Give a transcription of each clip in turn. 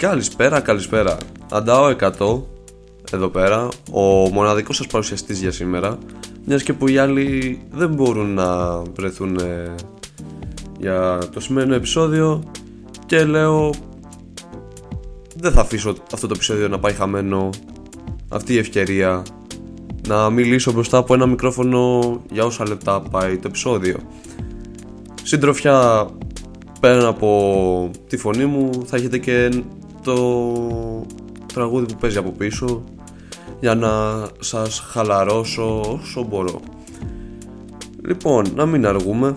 Καλησπέρα, καλησπέρα. Αντάω 100 εδώ πέρα, ο μοναδικός σας παρουσιαστής για σήμερα, μιας και που οι άλλοι δεν μπορούν να βρεθούν ε, για το σημερινό επεισόδιο και λέω δεν θα αφήσω αυτό το επεισόδιο να πάει χαμένο αυτή η ευκαιρία να μιλήσω μπροστά από ένα μικρόφωνο για όσα λεπτά πάει το επεισόδιο. Συντροφιά πέραν από τη φωνή μου θα έχετε και το τραγούδι που παίζει από πίσω για να σας χαλαρώσω όσο μπορώ. Λοιπόν, να μην αργούμε.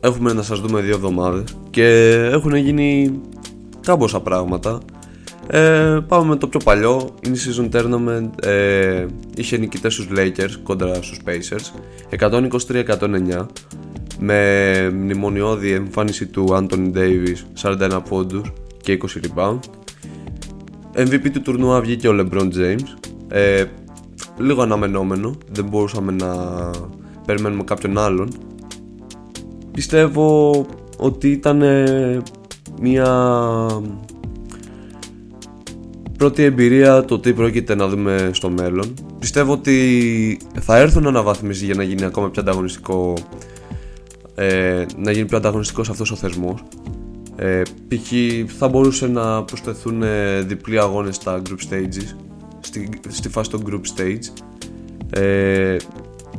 Έχουμε να σας δούμε δύο εβδομάδες και έχουν γίνει κάμποσα πράγματα. Ε, πάμε με το πιο παλιό, είναι season tournament, ε, είχε νικητές στους Lakers κόντρα στους Pacers, 123-109 με μνημονιώδη εμφάνιση του Anthony Davis 41 πόντους και 20 rebound. MVP του τουρνουά βγήκε ο LeBron James. Ε, λίγο αναμενόμενο. Δεν μπορούσαμε να περιμένουμε κάποιον άλλον. Πιστεύω ότι ήταν μια πρώτη εμπειρία το τι πρόκειται να δούμε στο μέλλον. Πιστεύω ότι θα έρθουν αναβάθμιση για να γίνει ακόμα πιο ανταγωνιστικό ε, να γίνει πιο ανταγωνιστικός αυτός ο θεσμός ε, π.χ. θα μπορούσε να προσθεθούν ε, διπλοί αγώνες στα group stages στη, στη φάση των group stage ε,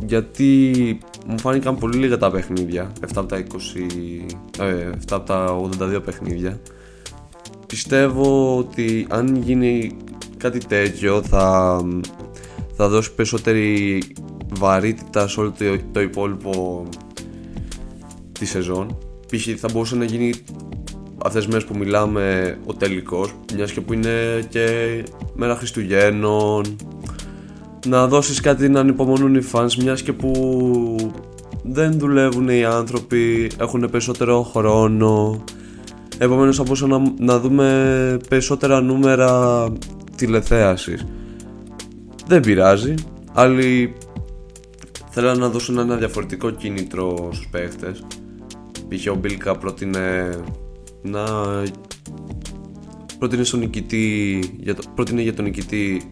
γιατί μου φάνηκαν πολύ λίγα τα παιχνίδια 7 από τα, 20, ε, 7 από τα 82 παιχνίδια πιστεύω ότι αν γίνει κάτι τέτοιο θα, θα δώσει περισσότερη βαρύτητα σε όλο το, το υπόλοιπο τη σεζόν π.χ. θα μπορούσε να γίνει αυτές τις μέρες που μιλάμε ο τελικός μιας και που είναι και μέρα Χριστουγέννων να δώσεις κάτι να ανυπομονούν οι fans μιας και που δεν δουλεύουν οι άνθρωποι έχουν περισσότερο χρόνο. Επομένως θα μπορούσαμε να, να δούμε περισσότερα νούμερα τηλεθέασης. Δεν πειράζει. Άλλοι θέλαν να δώσουν ένα διαφορετικό κίνητρο στους παίχτες π.χ. ο Μπίλκα πρότεινε να πρότεινε στον νικητή για το, πρότεινε για τον νικητή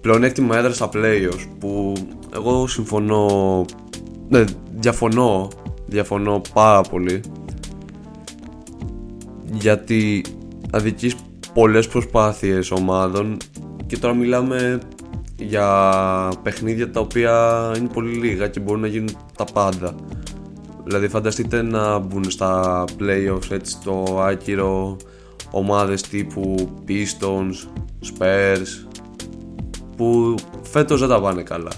πλεονέκτημα έδρα στα playoffs που εγώ συμφωνώ ναι, διαφωνώ διαφωνώ πάρα πολύ. Γιατί αδικείς πολλές προσπάθειες ομάδων και τώρα μιλάμε για παιχνίδια τα οποία είναι πολύ λίγα και μπορούν να γίνουν τα πάντα Δηλαδή φανταστείτε να μπουν στα playoffs έτσι το άκυρο ομάδες τύπου Pistons, Spurs που φέτος δεν τα πάνε καλά.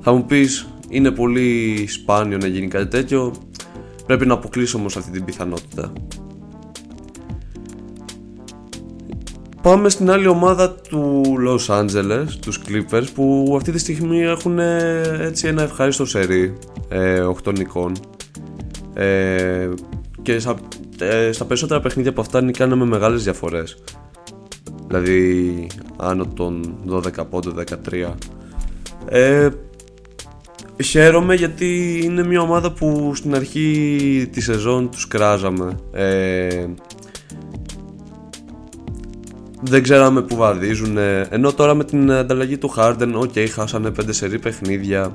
Θα μου πεις είναι πολύ σπάνιο να γίνει κάτι τέτοιο πρέπει να αποκλείσω όμως αυτή την πιθανότητα. Πάμε στην άλλη ομάδα του Los Angeles, τους Clippers που αυτή τη στιγμή έχουν έτσι ένα ευχάριστο σερί ε, 8 νικών. Ε, και στα, ε, στα περισσότερα παιχνίδια από αυτά νικάνε με μεγάλες διαφορές. Δηλαδή άνω των 12 πόντων 13 ε, Χαίρομαι γιατί είναι μια ομάδα που στην αρχή της σεζόν τους κράζαμε. Ε, δεν ξέραμε που βαδίζουν ενώ τώρα με την ανταλλαγή του Harden OK okay, χάσανε 5 σερί παιχνίδια.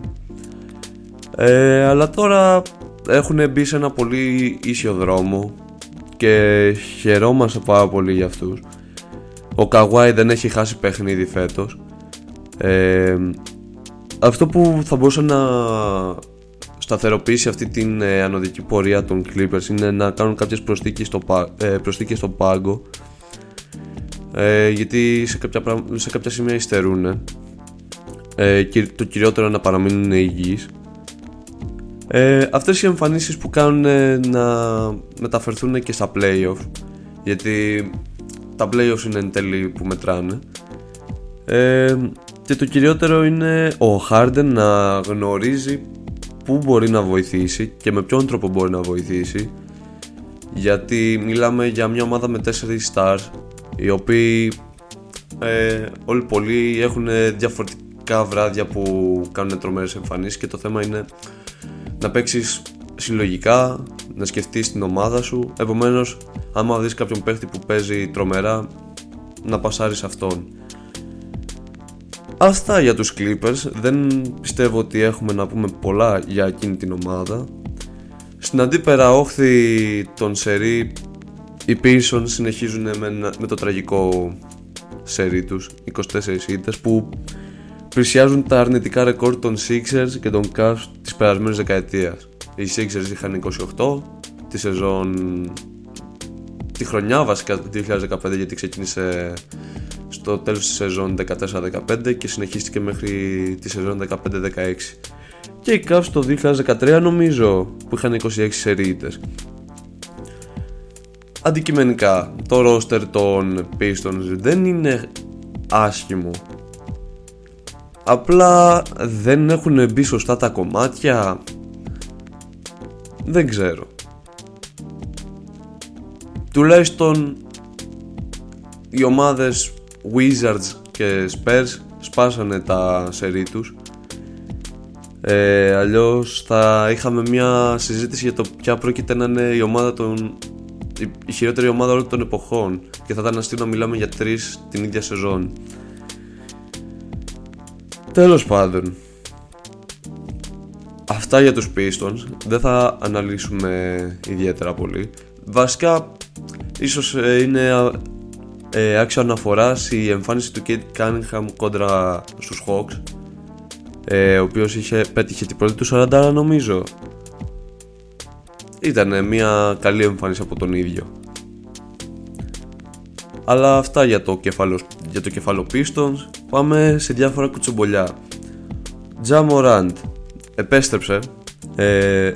Ε, αλλά τώρα έχουν μπει σε ένα πολύ ίσιο δρόμο και χαιρόμαστε πάρα πολύ για αυτούς. Ο Καγουάι δεν έχει χάσει παιχνίδι φέτος. Ε, αυτό που θα μπορούσε να σταθεροποιήσει αυτή την ε, ανωδική πορεία των Clippers είναι να κάνουν κάποιες προσθήκες στο, ε, στο πάγκο ε, γιατί σε κάποια, σε κάποια σημεία υστερούν ε, και το κυριότερο είναι να παραμείνουν υγιείς. Ε, αυτές οι εμφανίσεις που κάνουν να μεταφερθούν και στα playoff γιατί τα playoffs είναι εν τέλει που μετράνε ε, και το κυριότερο είναι ο Harden να γνωρίζει πού μπορεί να βοηθήσει και με ποιον τρόπο μπορεί να βοηθήσει. Γιατί μιλάμε για μια ομάδα με 4 stars οι οποίοι ε, όλοι πολλοί έχουν διαφορετικά βράδια που κάνουν τρομερές εμφανίσεις και το θέμα είναι να παίξεις συλλογικά, να σκεφτείς την ομάδα σου. Επομένως άμα δεις κάποιον παίχτη που παίζει τρομερά να πασάρεις αυτόν. Αυτά για τους Clippers. Δεν πιστεύω ότι έχουμε να πούμε πολλά για εκείνη την ομάδα. Στην αντίπερα όχθη των σερί οι Pearson συνεχίζουν με, με το τραγικό σερί τους 24 ήττες που πλησιάζουν τα αρνητικά ρεκόρ των Sixers και των Cavs της περασμένης δεκαετίας. Οι Sixers είχαν 28 τη σεζόν τη χρονιά βασικά του 2015 γιατί ξεκίνησε στο τέλος της σεζόν 14-15 και συνεχίστηκε μέχρι τη σεζόν 15-16 και οι Cavs το 2013 νομίζω που είχαν 26 σερίτες αντικειμενικά το roster των Pistons δεν είναι άσχημο. Απλά δεν έχουν μπει σωστά τα κομμάτια. Δεν ξέρω. Τουλάχιστον οι ομάδες Wizards και Spurs σπάσανε τα σερί τους. Ε, αλλιώς θα είχαμε μια συζήτηση για το ποια πρόκειται να είναι η ομάδα των η χειρότερη ομάδα όλων των εποχών και θα ήταν αστείο να μιλάμε για τρεις την ίδια σεζόν. Τέλος πάντων, αυτά για τους Pistons δεν θα αναλύσουμε ιδιαίτερα πολύ. Βασικά, ίσως ε, είναι ε, άξιο αναφοράς η εμφάνιση του Kate Cunningham κόντρα στους Hawks ε, ο οποίος είχε, πέτυχε την πρώτη του 40 νομίζω ήταν μια καλή εμφάνιση από τον ίδιο. Αλλά αυτά για το κεφάλαιο, για το κεφάλαιο Pistons. Πάμε σε διάφορα κουτσομπολιά. Τζα επέστρεψε ε,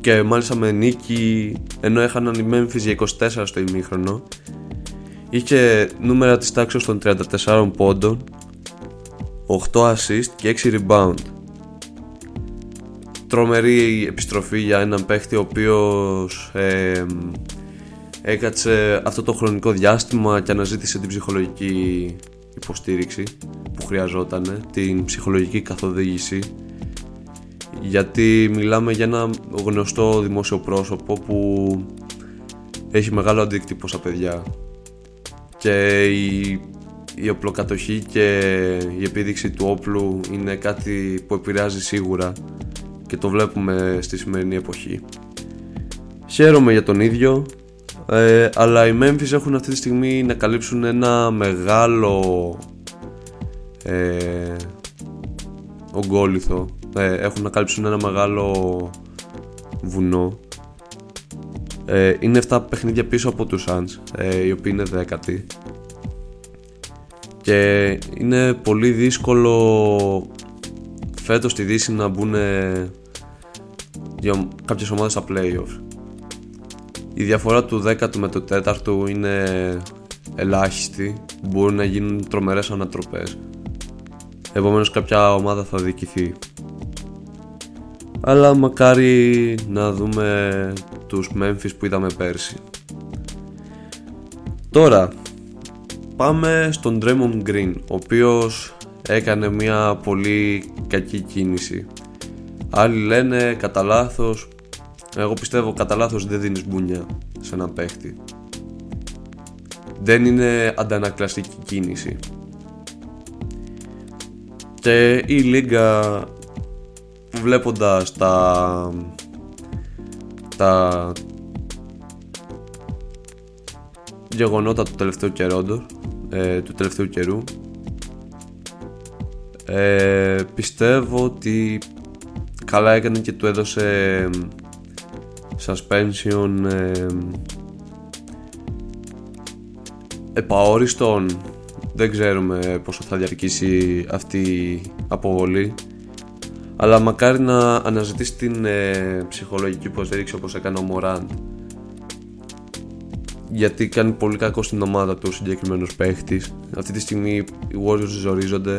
και μάλιστα με νίκη ενώ έχαναν οι Memphis για 24 στο ημίχρονο είχε νούμερα της τάξης των 34 πόντων 8 assist και 6 rebound τρομερή επιστροφή για έναν παίχτη ο οποίος ε, έκατσε αυτό το χρονικό διάστημα και αναζήτησε την ψυχολογική υποστήριξη που χρειαζόταν, την ψυχολογική καθοδήγηση. Γιατί μιλάμε για ένα γνωστό δημόσιο πρόσωπο που έχει μεγάλο αντίκτυπο στα παιδιά. Και η, η οπλοκατοχή και η επίδειξη του όπλου είναι κάτι που επηρεάζει σίγουρα και το βλέπουμε στη σημερινή εποχή. Χαίρομαι για τον ίδιο, ε, αλλά οι Memphis έχουν αυτή τη στιγμή να καλύψουν ένα μεγάλο ε, ογκόλυθο. Ε, έχουν να καλύψουν ένα μεγάλο βουνό. Ε, είναι 7 παιχνίδια πίσω από τους Suns, ε, οι οποίοι είναι δέκατοι. Και είναι πολύ δύσκολο φέτος στη Δύση να μπουν για κάποιες ομάδες στα playoffs. Η διαφορά του 10ου με το 4ου είναι ελάχιστη, μπορούν να γίνουν τρομερές ανατροπές. Επομένως κάποια ομάδα θα διοικηθεί. Αλλά μακάρι να δούμε τους Memphis που είδαμε πέρσι. Τώρα, πάμε στον Draymond Green, ο οποίος έκανε μια πολύ κακή κίνηση. Άλλοι λένε κατά λάθος. Εγώ πιστεύω κατά λάθος δεν δίνεις μπουνιά σε έναν παίχτη. Δεν είναι αντανακλαστική κίνηση. Και η Λίγκα βλέποντας τα, τα γεγονότα του τελευταίου καιρόντος, ε, του τελευταίου καιρού ε, πιστεύω ότι καλά έκανε και του έδωσε suspension ε, επαόριστον. Δεν ξέρουμε πόσο θα διαρκήσει αυτή η αποβολή. Αλλά μακάρι να αναζητήσει την ε, ψυχολογική υποστήριξη όπως έκανε ο Μωράντ. Γιατί κάνει πολύ κακό στην ομάδα του ο συγκεκριμένος παίχτης. Αυτή τη στιγμή οι Warriors ζορίζονται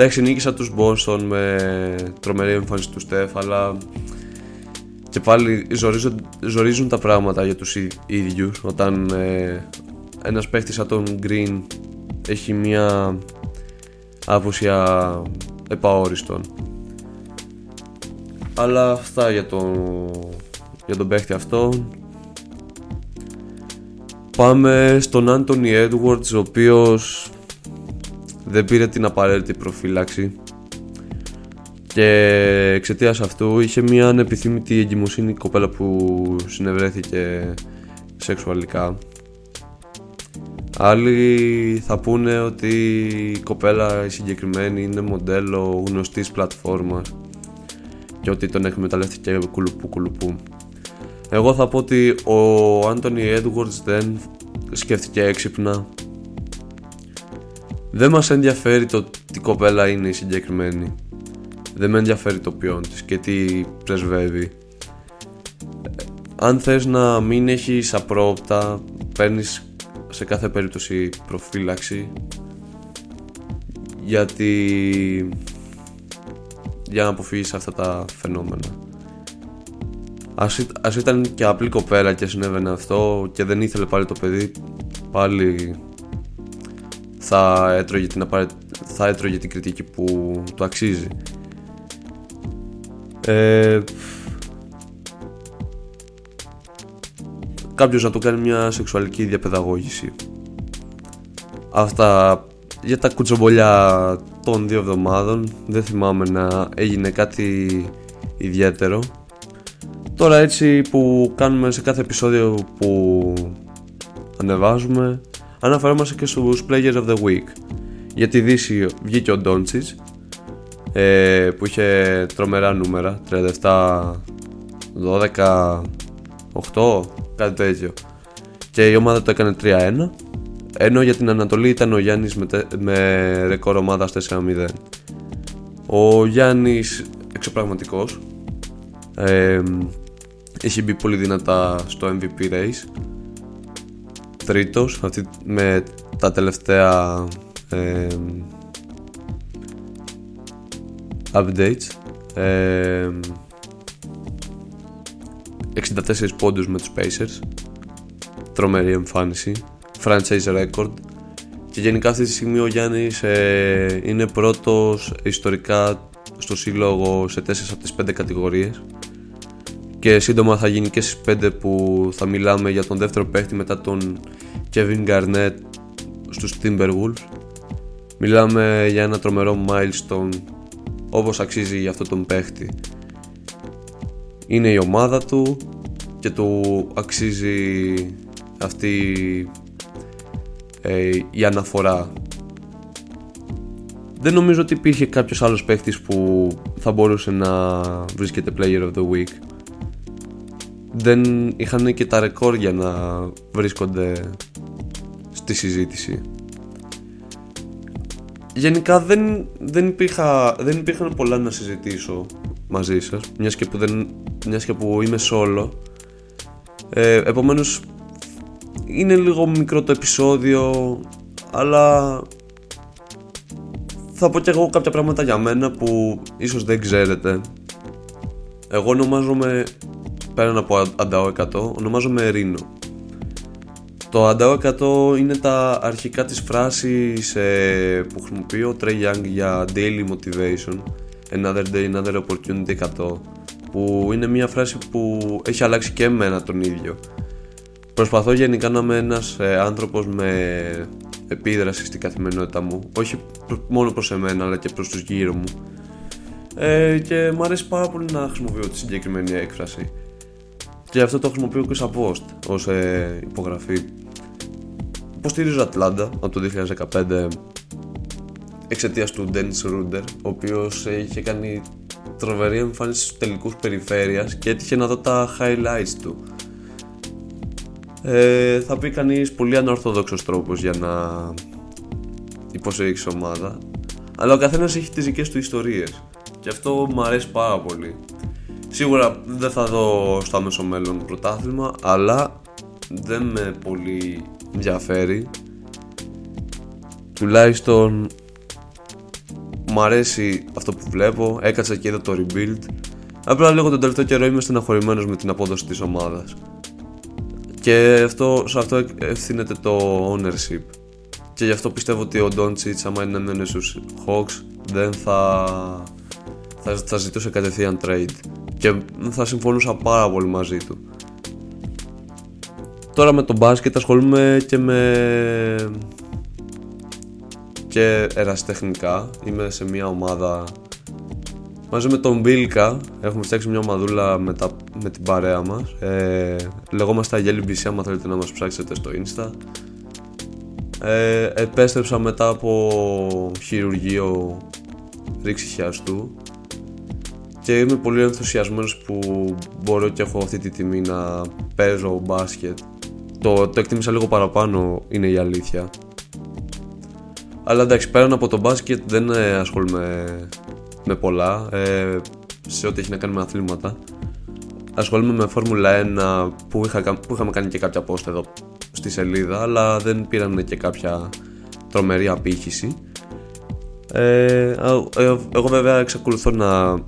Εντάξει, νίκησα τους Boston με τρομερή εμφάνιση του Στεφ, αλλά και πάλι ζορίζουν, ζορίζουν τα πράγματα για τους ίδιους όταν ε, ένας παίχτης σαν τον Green έχει μια άβουσια επαόριστον. Αλλά αυτά για το για τον παίχτη αυτό. Πάμε στον Anthony Edwards ο οποίος δεν πήρε την απαραίτητη προφύλαξη και εξαιτίας αυτού είχε μια ανεπιθύμητη εγκυμοσύνη κοπέλα που συνευρέθηκε σεξουαλικά Άλλοι θα πούνε ότι η κοπέλα η συγκεκριμένη είναι μοντέλο γνωστής πλατφόρμας και ότι τον εκμεταλλεύτηκε και κουλουπού κουλουπού. Εγώ θα πω ότι ο Άντωνι Edwards δεν σκέφτηκε έξυπνα. Δεν μας ενδιαφέρει το τι κοπέλα είναι η συγκεκριμένη. Δεν με ενδιαφέρει το ποιόν της και τι πρεσβεύει. Αν θες να μην έχεις απρόπτα, παίρνεις σε κάθε περίπτωση προφύλαξη γιατί για να αποφύγεις αυτά τα φαινόμενα. Ας, ας ήταν και απλή κοπέλα και συνέβαινε αυτό και δεν ήθελε πάλι το παιδί πάλι θα έτρωγε την, θα έτρωγε την κριτική που του αξίζει. Ε, κάποιος να του κάνει μια σεξουαλική διαπαιδαγώγηση. Αυτά για τα κουτσομπολιά των δύο εβδομάδων δεν θυμάμαι να έγινε κάτι ιδιαίτερο. Τώρα έτσι που κάνουμε σε κάθε επεισόδιο που ανεβάζουμε αναφερόμαστε και στους Players of the Week. Για τη Δύση βγήκε ο Ντόντσιτς ε, που είχε τρομερά νούμερα 37, 12, 8 κάτι τέτοιο. Και η ομάδα το έκανε 3-1. Ενώ για την Ανατολή ήταν ο Γιάννης με, με ρεκόρ ομάδας 4-0. Ο Γιάννης εξωπραγματικός. Ε, έχει μπει πολύ δυνατά στο MVP race. Τρίτος αυτή, με τα τελευταία ε, updates. Ε, 64 πόντους με τους Pacers. Τρομερή εμφάνιση. Franchise record. Και γενικά αυτή τη στιγμή ο Γιάννης ε, είναι πρώτος ιστορικά στο σύλλογο σε 4 από τις 5 κατηγορίες και σύντομα θα γίνει και στις 5 που θα μιλάμε για τον δεύτερο παίχτη μετά τον Kevin Garnett στους Timberwolves μιλάμε για ένα τρομερό milestone όπως αξίζει για αυτό τον παίχτη είναι η ομάδα του και του αξίζει αυτή ε, η αναφορά. Δεν νομίζω ότι υπήρχε κάποιος άλλος παίχτης που θα μπορούσε να βρίσκεται Player of the Week. Δεν είχαν και τα ρεκόρ για να βρίσκονται στη συζήτηση. Γενικά δεν, δεν, υπήρχα, δεν υπήρχαν πολλά να συζητήσω μαζί σας μιας και που, δεν, μιας και που είμαι solo ε, επομένως είναι λίγο μικρό το επεισόδιο αλλά θα πω και εγώ κάποια πράγματα για μένα που ίσως δεν ξέρετε εγώ ονομάζομαι πέραν από Αντάο 100 ονομάζομαι Ρίνο το Αντάο 100 είναι τα αρχικά της φράσης ε, που χρησιμοποιεί ο Trey Young για daily motivation Another day, another opportunity 100 που είναι μια φράση που έχει αλλάξει και εμένα τον ίδιο. Προσπαθώ γενικά να είμαι ένας ε, άνθρωπος με επίδραση στην καθημερινότητα μου όχι μόνο προς εμένα αλλά και προς τους γύρω μου. Ε, και μου αρέσει πάρα πολύ να χρησιμοποιώ τη συγκεκριμένη έκφραση και αυτό το χρησιμοποιώ και σαν post ως ε, υπογραφή Υποστηρίζω Ατλάντα από το 2015 εξαιτίας του Dennis Schröder, ο οποίος είχε κάνει τρομερή εμφάνιση στους τελικούς περιφέρειας και έτυχε να δω τα highlights του. Ε, θα πει κανείς πολύ ανορθόδοξο τρόπος για να υποστηρίξει ομάδα. Αλλά ο καθένας έχει τις δικές του ιστορίες. Και αυτό μου αρέσει πάρα πολύ. Σίγουρα δεν θα δω στο άμεσο μέλλον πρωτάθλημα, αλλά δεν με πολύ ενδιαφέρει. Τουλάχιστον μου αρέσει αυτό που βλέπω, έκατσα και είδα το rebuild. Απλά λίγο τον τελευταίο καιρό είμαι στεναχωρημένος με την απόδοση της ομάδας. Και αυτό, σε αυτό ευθύνεται το ownership. Και γι' αυτό πιστεύω ότι ο Doncic, άμα είναι μένει στους Hawks, δεν θα, θα, θα ζητούσε κατευθείαν trade. Και θα συμφωνούσα πάρα πολύ μαζί του. Τώρα με το μπάσκετ ασχολούμαι και με και εραστεχνικά. Είμαι σε μια ομάδα μαζί με τον Μπίλκα. Έχουμε φτιάξει μια ομαδούλα με, τα, με την παρέα μας. Ε, λεγόμαστε Αγέλη BC, άμα θέλετε να μας ψάξετε στο Insta. Ε, επέστρεψα μετά από χειρουργείο ρήξη χιαστού και είμαι πολύ ενθουσιασμένος που μπορώ και έχω αυτή τη τιμή να παίζω μπάσκετ. Το, το εκτίμησα λίγο παραπάνω είναι η αλήθεια. Αλλά εντάξει, πέραν από το μπάσκετ δεν ε, ασχολούμαι με πολλά ε, σε ό,τι έχει να κάνει με αθλήματα. Ασχολούμαι με Φόρμουλα 1 που, είχα, που είχαμε κάνει και κάποια post εδώ στη σελίδα, αλλά δεν πήραν και κάποια τρομερή απήχηση. Ε, εγώ βέβαια εξακολουθώ να,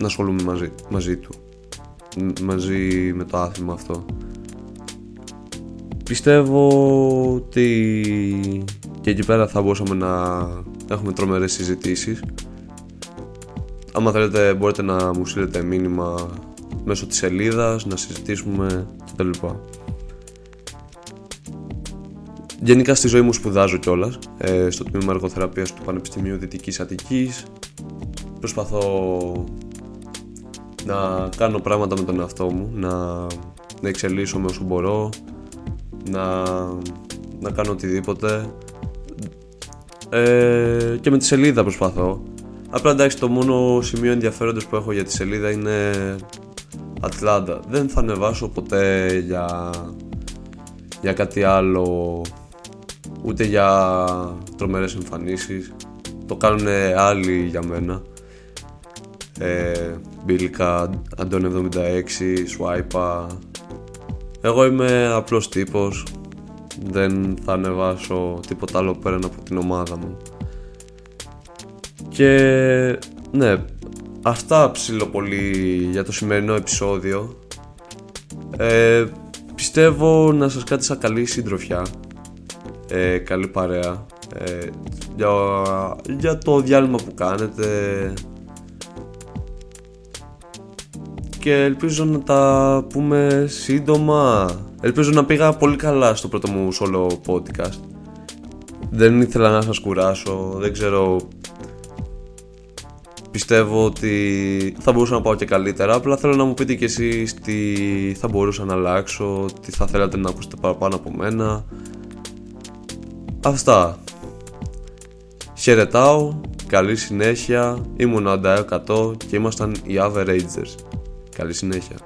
να ασχολούμαι μαζί, μαζί του μαζί με το άθλημα αυτό πιστεύω ότι και εκεί πέρα θα μπορούσαμε να έχουμε τρομερές συζητήσεις άμα θέλετε μπορείτε να μου στείλετε μήνυμα μέσω της σελίδας να συζητήσουμε κτλ. Γενικά στη ζωή μου σπουδάζω κιόλας ε, στο τμήμα εργοθεραπείας του Πανεπιστημίου Δυτικής Αττικής. Προσπαθώ να κάνω πράγματα με τον εαυτό μου, να, να εξελίσσω με όσο μπορώ, να, να κάνω οτιδήποτε. Ε, και με τη σελίδα προσπαθώ. Απλά εντάξει το μόνο σημείο ενδιαφέροντος που έχω για τη σελίδα είναι Ατλάντα. Δεν θα ανεβάσω ποτέ για, για κάτι άλλο ούτε για τρομερές εμφανίσεις το κάνουν άλλοι για μένα ε, Μπίλικα, Αντών 76, Σουάιπα. Εγώ είμαι απλός τύπος. Δεν θα ανεβάσω τίποτα άλλο πέραν από την ομάδα μου. Και ναι αυτά ψηλό πολύ για το σημερινό επεισόδιο. Ε, πιστεύω να σας κάτσει καλή συντροφιά. Ε, καλή παρέα. Ε, για, για το διάλειμμα που κάνετε και ελπίζω να τα πούμε σύντομα ελπίζω να πήγα πολύ καλά στο πρώτο μου solo podcast δεν ήθελα να σας κουράσω δεν ξέρω πιστεύω ότι θα μπορούσα να πάω και καλύτερα απλά θέλω να μου πείτε κι εσείς τι θα μπορούσα να αλλάξω τι θα θέλατε να ακούσετε παραπάνω από μένα Αυτά. Χαιρετάω, καλή συνέχεια, ήμουν ο Αντάιο 100 και ήμασταν οι Averagers. Καλή συνέχεια.